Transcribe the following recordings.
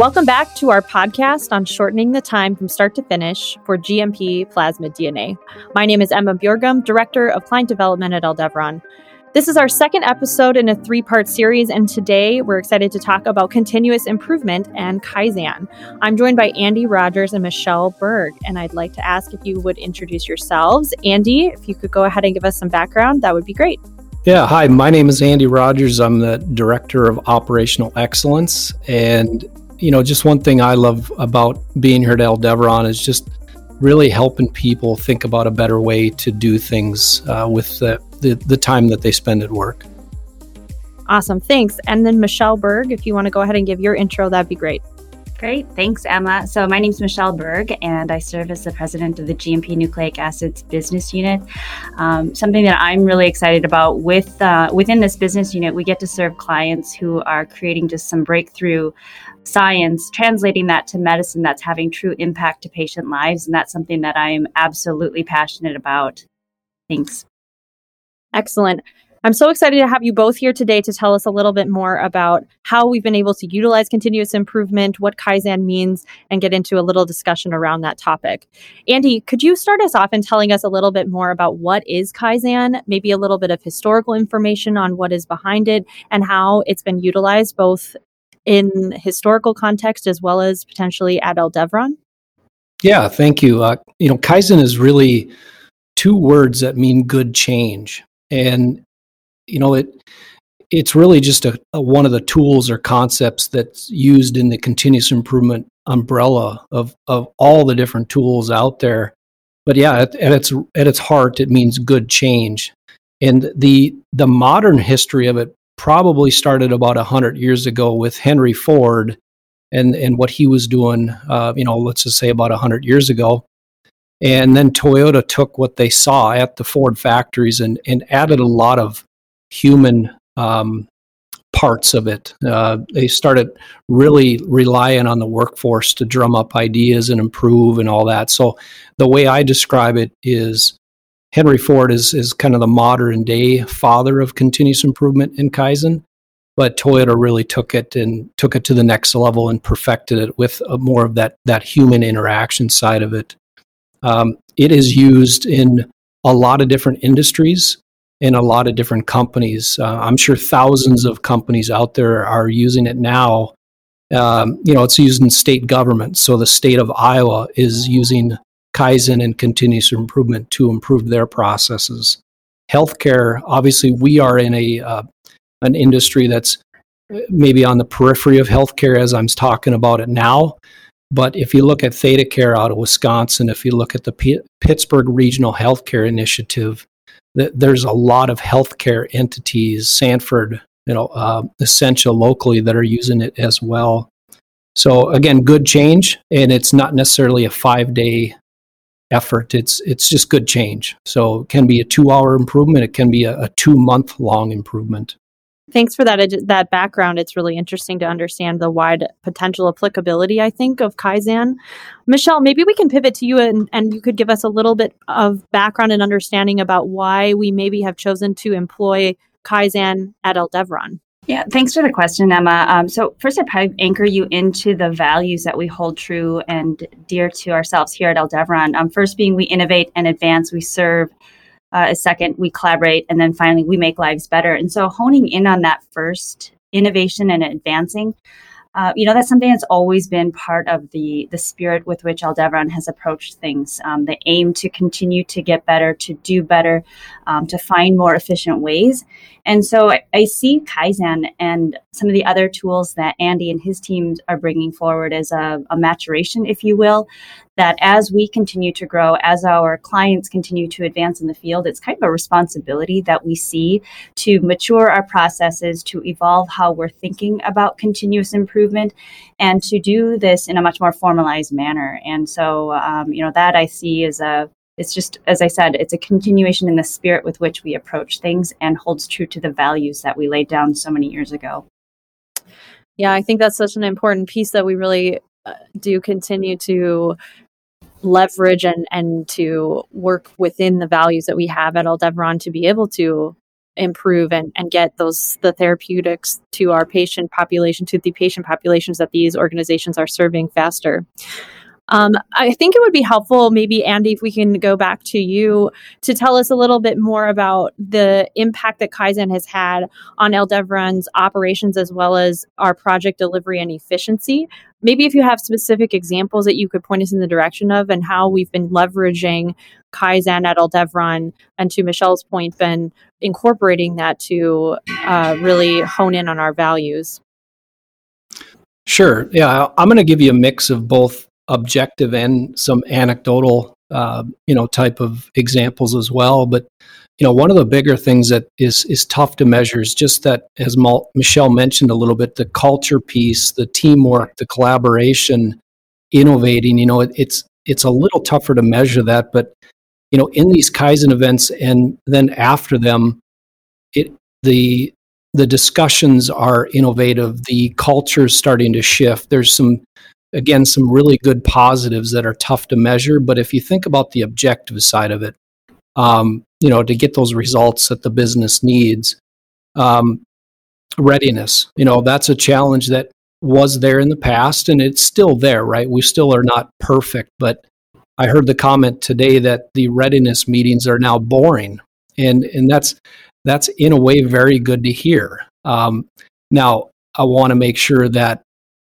Welcome back to our podcast on shortening the time from start to finish for GMP plasmid DNA. My name is Emma Bjorgum, Director of Client Development at Aldevron. This is our second episode in a three part series, and today we're excited to talk about continuous improvement and Kaizen. I'm joined by Andy Rogers and Michelle Berg, and I'd like to ask if you would introduce yourselves. Andy, if you could go ahead and give us some background, that would be great. Yeah, hi, my name is Andy Rogers. I'm the Director of Operational Excellence. And, you know, just one thing I love about being here at Aldevron is just really helping people think about a better way to do things uh, with the the, the time that they spend at work. Awesome. Thanks. And then Michelle Berg, if you want to go ahead and give your intro, that'd be great. Great. Thanks, Emma. So, my name is Michelle Berg, and I serve as the president of the GMP Nucleic Acids Business Unit. Um, something that I'm really excited about with uh, within this business unit, we get to serve clients who are creating just some breakthrough science, translating that to medicine that's having true impact to patient lives. And that's something that I am absolutely passionate about. Thanks. Excellent. I'm so excited to have you both here today to tell us a little bit more about how we've been able to utilize continuous improvement, what Kaizen means, and get into a little discussion around that topic. Andy, could you start us off in telling us a little bit more about what is Kaizen, maybe a little bit of historical information on what is behind it and how it's been utilized both in historical context as well as potentially at Aldevron? Yeah, thank you. Uh, you know, Kaizen is really two words that mean good change and you know it it's really just a, a, one of the tools or concepts that's used in the continuous improvement umbrella of of all the different tools out there. But yeah at, at its at its heart it means good change. And the the modern history of it probably started about 100 years ago with henry ford and and what he was doing uh, you know let's just say about 100 years ago. And then Toyota took what they saw at the Ford factories and, and added a lot of human um, parts of it. Uh, they started really relying on the workforce to drum up ideas and improve and all that. So the way I describe it is Henry Ford is, is kind of the modern day father of continuous improvement in Kaizen. But Toyota really took it and took it to the next level and perfected it with more of that, that human interaction side of it. Um, it is used in a lot of different industries in a lot of different companies. Uh, I'm sure thousands of companies out there are using it now. Um, you know, it's used in state government. So the state of Iowa is using Kaizen and continuous improvement to improve their processes. Healthcare, obviously, we are in a uh, an industry that's maybe on the periphery of healthcare as I'm talking about it now. But if you look at ThedaCare out of Wisconsin, if you look at the P- Pittsburgh Regional Healthcare Initiative, th- there's a lot of healthcare entities, Sanford, you know, uh, locally that are using it as well. So again, good change, and it's not necessarily a five day effort. It's it's just good change. So it can be a two hour improvement. It can be a, a two month long improvement. Thanks for that that background. It's really interesting to understand the wide potential applicability, I think, of Kaizen. Michelle, maybe we can pivot to you and, and you could give us a little bit of background and understanding about why we maybe have chosen to employ Kaizen at Aldevron. Yeah, thanks for the question, Emma. Um, so, first, I'd probably anchor you into the values that we hold true and dear to ourselves here at Aldevron. Um, first, being we innovate and advance, we serve uh, a second, we collaborate, and then finally, we make lives better. And so, honing in on that first innovation and advancing, uh, you know, that's something that's always been part of the the spirit with which Aldevron has approached things. Um, the aim to continue to get better, to do better, um, to find more efficient ways. And so I, I, see Kaizen and some of the other tools that Andy and his teams are bringing forward as a, a maturation, if you will, that as we continue to grow, as our clients continue to advance in the field, it's kind of a responsibility that we see to mature our processes, to evolve how we're thinking about continuous improvement, and to do this in a much more formalized manner. And so, um, you know, that I see as a it's just as i said it's a continuation in the spirit with which we approach things and holds true to the values that we laid down so many years ago yeah i think that's such an important piece that we really do continue to leverage and and to work within the values that we have at Aldevron to be able to improve and, and get those the therapeutics to our patient population to the patient populations that these organizations are serving faster um, I think it would be helpful, maybe, Andy, if we can go back to you to tell us a little bit more about the impact that Kaizen has had on Aldevron's operations as well as our project delivery and efficiency. Maybe if you have specific examples that you could point us in the direction of and how we've been leveraging Kaizen at Aldevron and to Michelle's point, been incorporating that to uh, really hone in on our values. Sure. Yeah, I'm going to give you a mix of both objective and some anecdotal, uh, you know, type of examples as well. But you know, one of the bigger things that is is tough to measure is just that, as Michelle mentioned a little bit, the culture piece, the teamwork, the collaboration, innovating. You know, it, it's it's a little tougher to measure that, but you know, in these Kaizen events and then after them, it the the discussions are innovative. The culture is starting to shift. There's some again, some really good positives that are tough to measure. But if you think about the objective side of it, um, you know, to get those results that the business needs, um, readiness, you know, that's a challenge that was there in the past and it's still there, right? We still are not perfect, but I heard the comment today that the readiness meetings are now boring. And, and that's, that's in a way very good to hear. Um, now, I want to make sure that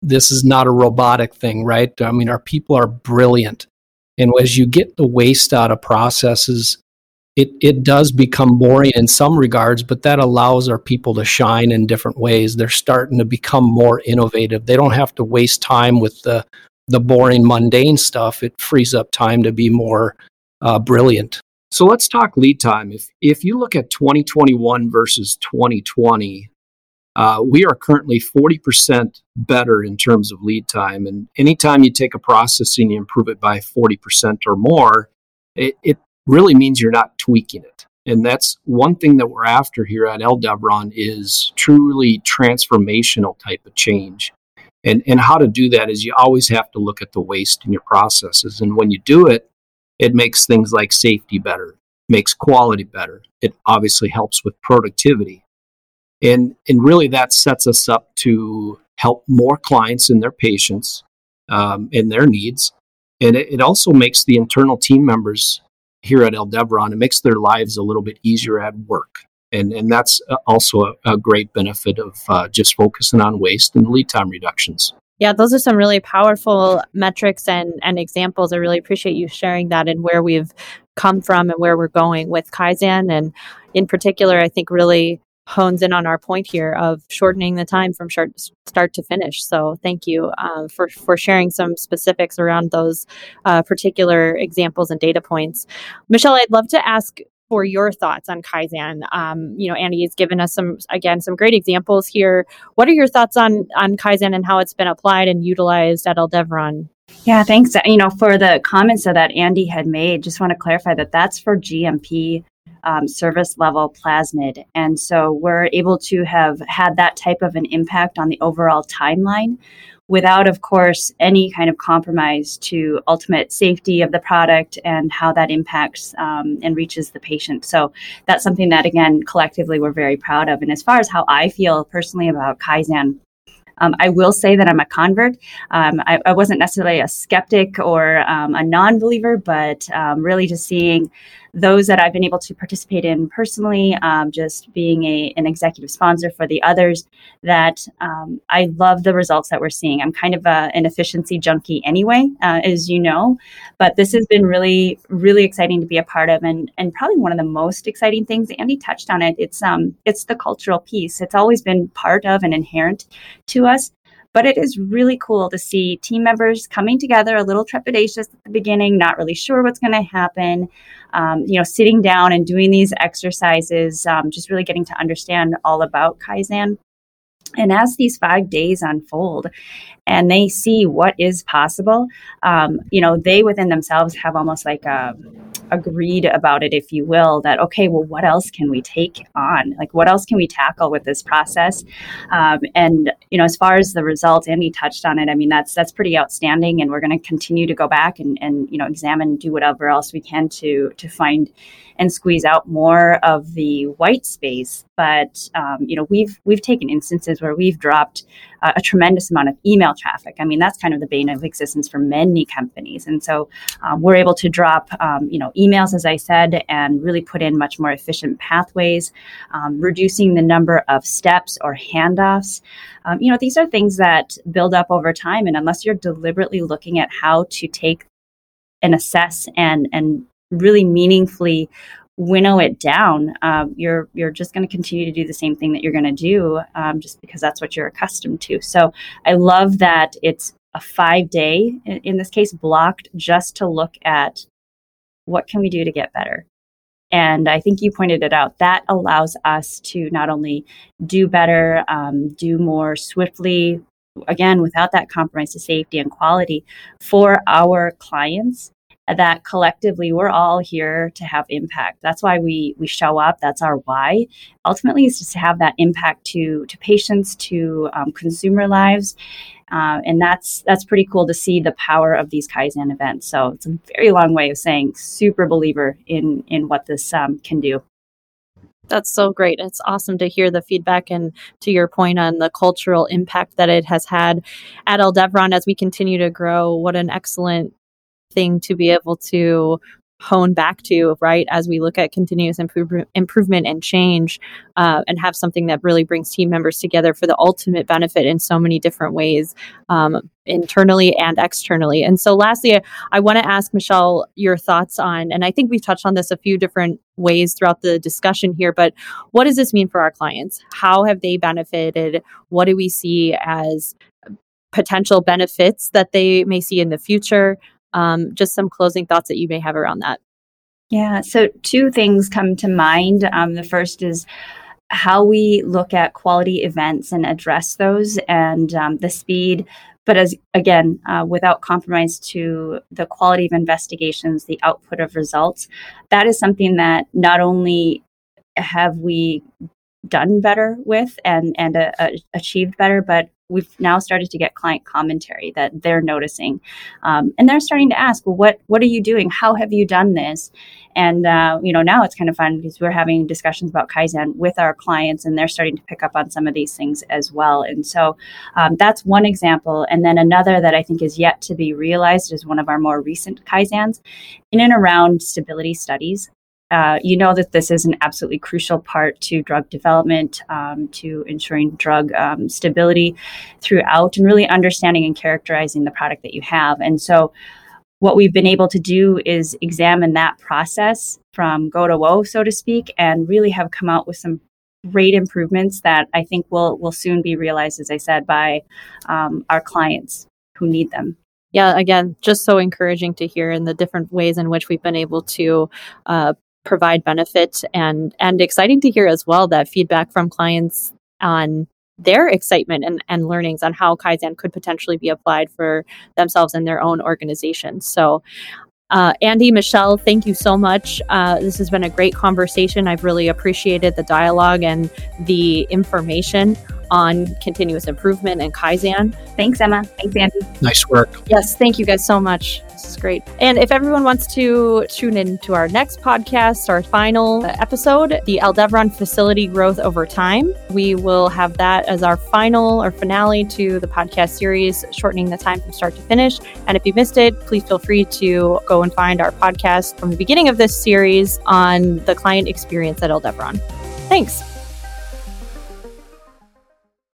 this is not a robotic thing, right? I mean, our people are brilliant. And as you get the waste out of processes, it, it does become boring in some regards, but that allows our people to shine in different ways. They're starting to become more innovative. They don't have to waste time with the, the boring, mundane stuff. It frees up time to be more uh, brilliant. So let's talk lead time. If, if you look at 2021 versus 2020, uh, we are currently 40% better in terms of lead time. And anytime you take a process and you improve it by 40% or more, it, it really means you're not tweaking it. And that's one thing that we're after here at Aldevron is truly transformational type of change. And, and how to do that is you always have to look at the waste in your processes. And when you do it, it makes things like safety better, makes quality better. It obviously helps with productivity and and really that sets us up to help more clients and their patients um, and their needs and it, it, also makes the internal team members here at Aldevron it makes their lives a little bit easier at work and and that's also a, a great benefit of uh, just focusing on waste and lead time reductions yeah, those are some really powerful metrics and, and examples. I really appreciate you sharing that and where we've come from and where we're going with Kaizen. And in particular, I think really hones in on our point here of shortening the time from start to finish. So thank you um, for for sharing some specifics around those uh, particular examples and data points. Michelle, I'd love to ask for your thoughts on Kaizen. Um, you know, Andy has given us some again some great examples here. What are your thoughts on on Kaizen and how it's been applied and utilized at Aldevron? Yeah, thanks. You know, for the comments that Andy had made, just want to clarify that that's for GMP um, service level plasmid. And so we're able to have had that type of an impact on the overall timeline without, of course, any kind of compromise to ultimate safety of the product and how that impacts um, and reaches the patient. So that's something that, again, collectively we're very proud of. And as far as how I feel personally about Kaizen, um, I will say that I'm a convert. Um, I, I, wasn't necessarily a skeptic or um, a non believer, but um, really just seeing those that I've been able to participate in personally, um, just being a, an executive sponsor for the others, that I love the results that we're seeing. I'm kind of a, an efficiency junkie anyway, uh, as you know, but this has been really, really exciting to be a part of, and and probably one of the most exciting things. Andy touched on it. It's um, it's the cultural piece. It's always been part of and inherent to us, but it is really cool to see team members coming together, a little trepidatious at the beginning, not really sure what's going to happen. Um, you know, sitting down and doing these exercises, um, just really getting to understand all about Kaizen. And as these five days unfold and they see what is possible, um, you know, they within themselves have almost like a, agreed about it, if you will, that, okay, well, what else can we take on? Like, what else can we tackle with this process? Um, and, you know, as far as the results, Andy touched on it. I mean, that's, that's pretty outstanding. And we're going to continue to go back and, and, you know, examine, do whatever else we can to, to find and squeeze out more of the white space. But um, you know, we've we've taken instances where we've dropped uh, a tremendous amount of email traffic. I mean, that's kind of the bane of existence for many companies, and so um, we're able to drop um, you know emails, as I said, and really put in much more efficient pathways, um, reducing the number of steps or handoffs. Um, you know, these are things that build up over time, and unless you're deliberately looking at how to take and assess and and really meaningfully winnow it down, um, you're you're just going to continue to do the same thing that you're going to do, um, just because that's what you're accustomed to. So I love that it's a five day, in, in this case, blocked just to look at what can we do to get better. And I think you pointed it out. That allows us to not only do better, um, do more swiftly, again, without that compromise to safety and quality for our clients, that collectively we're all here to have impact. That's why we we show up. That's our why. Ultimately, is just to have that impact to to patients, to um, consumer lives, uh, and that's that's pretty cool to see the power of these Kaizen events. So it's a very long way of saying super believer in in what this um, can do. That's so great. It's awesome to hear the feedback and to your point on the cultural impact that it has had at Aldevron as we continue to grow. What an excellent thing to be able to hone back to, right, as we look at continuous improve- improvement and change uh, and have something that really brings team members together for the ultimate benefit in so many different ways, um, internally and externally. And so, lastly, I, I want to ask Michelle your thoughts on, and I think we've touched on this a few different ways throughout the discussion here, but what does this mean for our clients? How have they benefited? What do we see as potential benefits that they may see in the future? Um, just some closing thoughts that you may have around that. Yeah, so two things come to mind. Um, the first is how we look at quality events and address those, and um, the speed. But as again, uh, without compromise to the quality of investigations, the output of results, that is something that not only have we done better with and and uh, uh, achieved better, but we've now started to get client commentary that they're noticing, um, and they're starting to ask, "Well, what what are you doing? How have you done this?" And uh, you know, now it's kind of fun because we're having discussions about kaizen with our clients, and they're starting to pick up on some of these things as well. And so um, that's one example. And then another that I think is yet to be realized is one of our more recent kaizens in and around stability studies. Uh, you know that this is an absolutely crucial part to drug development, um, to ensuring drug um, stability throughout, and really understanding and characterizing the product that you have. And so, what we've been able to do is examine that process from go to whoa, so to speak, and really have come out with some great improvements that I think will will soon be realized, as I said, by um, our clients who need them yeah, again, just so encouraging to hear in the different ways in which we've been able to uh, provide benefit and and exciting to hear as well that feedback from clients on their excitement and, and learnings on how Kaizen could potentially be applied for themselves and their own organizations. So uh, Andy, Michelle, thank you so much. Uh, this has been a great conversation. I've really appreciated the dialogue and the information on continuous improvement and Kaizen. Thanks, Emma. Thanks, Andy. Nice work. Yes, thank you guys so much. Is great. And if everyone wants to tune in to our next podcast, our final episode, the Aldevron facility growth over time, we will have that as our final or finale to the podcast series, shortening the time from start to finish. And if you missed it, please feel free to go and find our podcast from the beginning of this series on the client experience at Aldevron. Thanks.